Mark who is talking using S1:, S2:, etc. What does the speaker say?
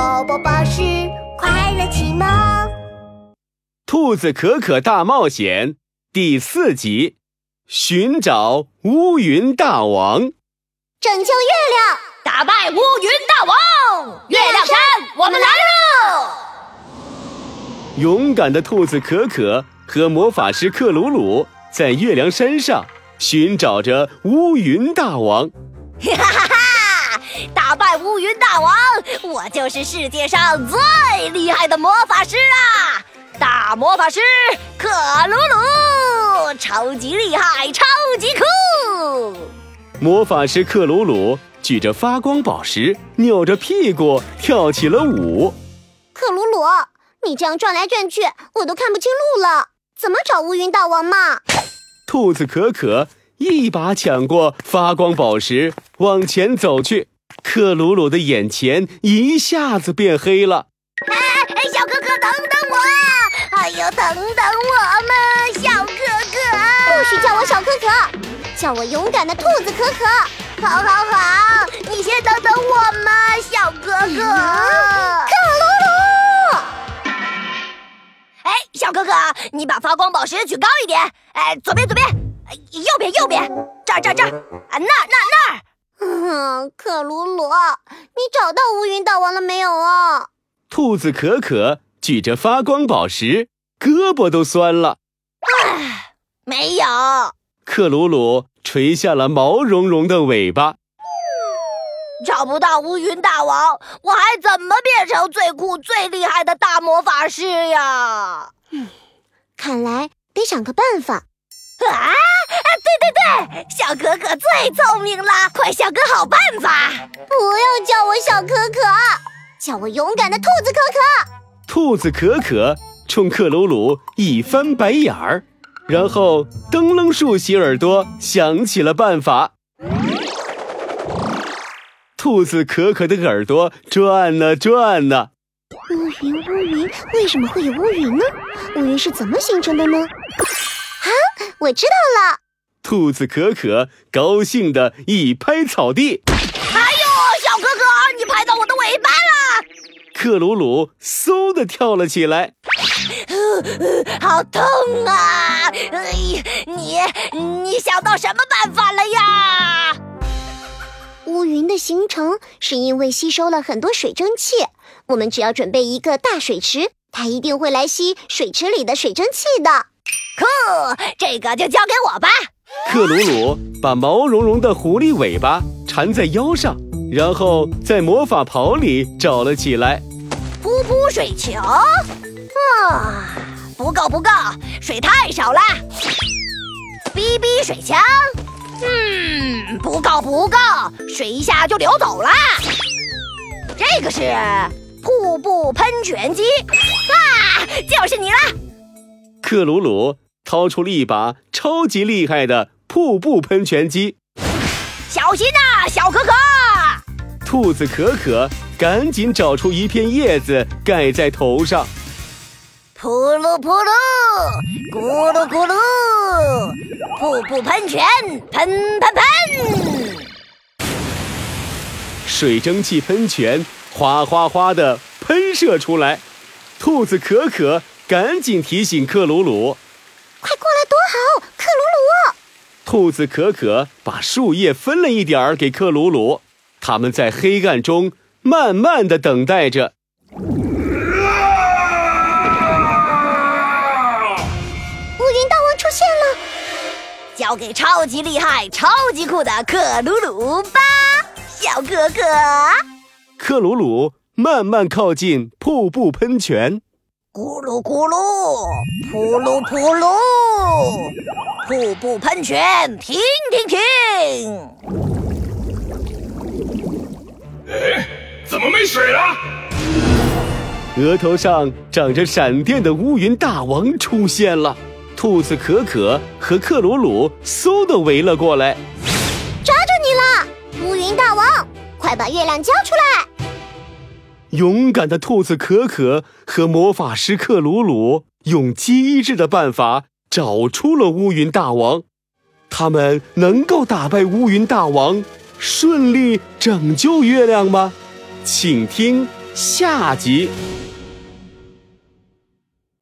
S1: 宝宝巴士快乐启蒙，《
S2: 兔子可可大冒险》第四集：寻找乌云大王，
S1: 拯救月亮，
S3: 打败乌云大王。月亮山，我们来喽！
S2: 勇敢的兔子可可和魔法师克鲁鲁在月亮山上寻找着乌云大王。
S3: 哈哈哈！乌云大王，我就是世界上最厉害的魔法师啊！大魔法师克鲁鲁，超级厉害，超级酷！
S2: 魔法师克鲁鲁举着发光宝石，扭着屁股跳起了舞。
S1: 克鲁鲁，你这样转来转去，我都看不清路了，怎么找乌云大王嘛？
S2: 兔子可可一把抢过发光宝石，往前走去。克鲁鲁的眼前一下子变黑了。
S3: 哎哎，小哥哥，等等我！哎呦，等等我嘛，小哥哥！
S1: 不许叫我小可可，叫我勇敢的兔子可可。
S3: 好，好，好，你先等等我嘛，小哥哥。
S1: 克鲁鲁！
S3: 哎，小哥哥，你把发光宝石举高一点。哎，左边，左边。哎，右边，右边。这儿，这儿，这儿。啊，那，那，那儿。
S1: 嗯，克鲁鲁，你找到乌云大王了没有啊？
S2: 兔子可可举着发光宝石，胳膊都酸了。
S3: 唉，没有。
S2: 克鲁鲁垂下了毛茸茸的尾巴。
S3: 找不到乌云大王，我还怎么变成最酷、最厉害的大魔法师呀？
S1: 嗯，看来得想个办法。
S3: 啊！对对对，小可可最聪明了，快想个好办法！
S1: 不要叫我小可可，叫我勇敢的兔子可可。
S2: 兔子可可冲克鲁鲁一翻白眼儿，然后噔楞竖起耳朵，想起了办法。兔子可可的耳朵转呢转呢。
S1: 乌云乌云，为什么会有乌云呢？乌云是怎么形成的呢？啊，我知道了。
S2: 兔子可可高兴的一拍草地，
S3: 哎呦，小哥哥，你拍到我的尾巴了！
S2: 克鲁鲁嗖的跳了起来，
S3: 好痛啊！哎，你你想到什么办法了呀？
S1: 乌云的形成是因为吸收了很多水蒸气，我们只要准备一个大水池，它一定会来吸水池里的水蒸气的。
S3: 酷，这个就交给我吧。
S2: 克鲁鲁把毛茸茸的狐狸尾巴缠在腰上，然后在魔法袍里找了起来。
S3: 噗噗水球，啊，不够不够，水太少了。哔哔水枪，嗯，不够不够，水一下就流走了。这个是瀑布喷泉机，啊，就是你了。
S2: 克鲁鲁。掏出了一把超级厉害的瀑布喷泉机，
S3: 小心呐，小可可！
S2: 兔子可可赶紧找出一片叶子盖在头上，
S3: 噗噜噗噜，咕噜咕噜，瀑布喷泉，喷喷喷！
S2: 水蒸气喷泉哗哗哗的喷射出来，兔子可可赶紧提醒克鲁鲁。
S1: 快过来躲好！
S2: 兔子可可把树叶分了一点儿给克鲁鲁，他们在黑暗中慢慢的等待着。乌
S1: 云大王出现了，
S3: 交给超级厉害、超级酷的克鲁鲁吧，小哥哥。
S2: 克鲁鲁慢慢靠近瀑布喷泉。
S3: 咕噜咕噜，扑噜扑噜，瀑布喷泉，停停停！
S4: 哎，怎么没水了？
S2: 额头上长着闪电的乌云大王出现了，兔子可可和克鲁鲁嗖的围了过来，
S1: 抓住你了！乌云大王，快把月亮交出来！
S2: 勇敢的兔子可可和魔法师克鲁鲁用机智的办法找出了乌云大王，他们能够打败乌云大王，顺利拯救月亮吗？请听下集。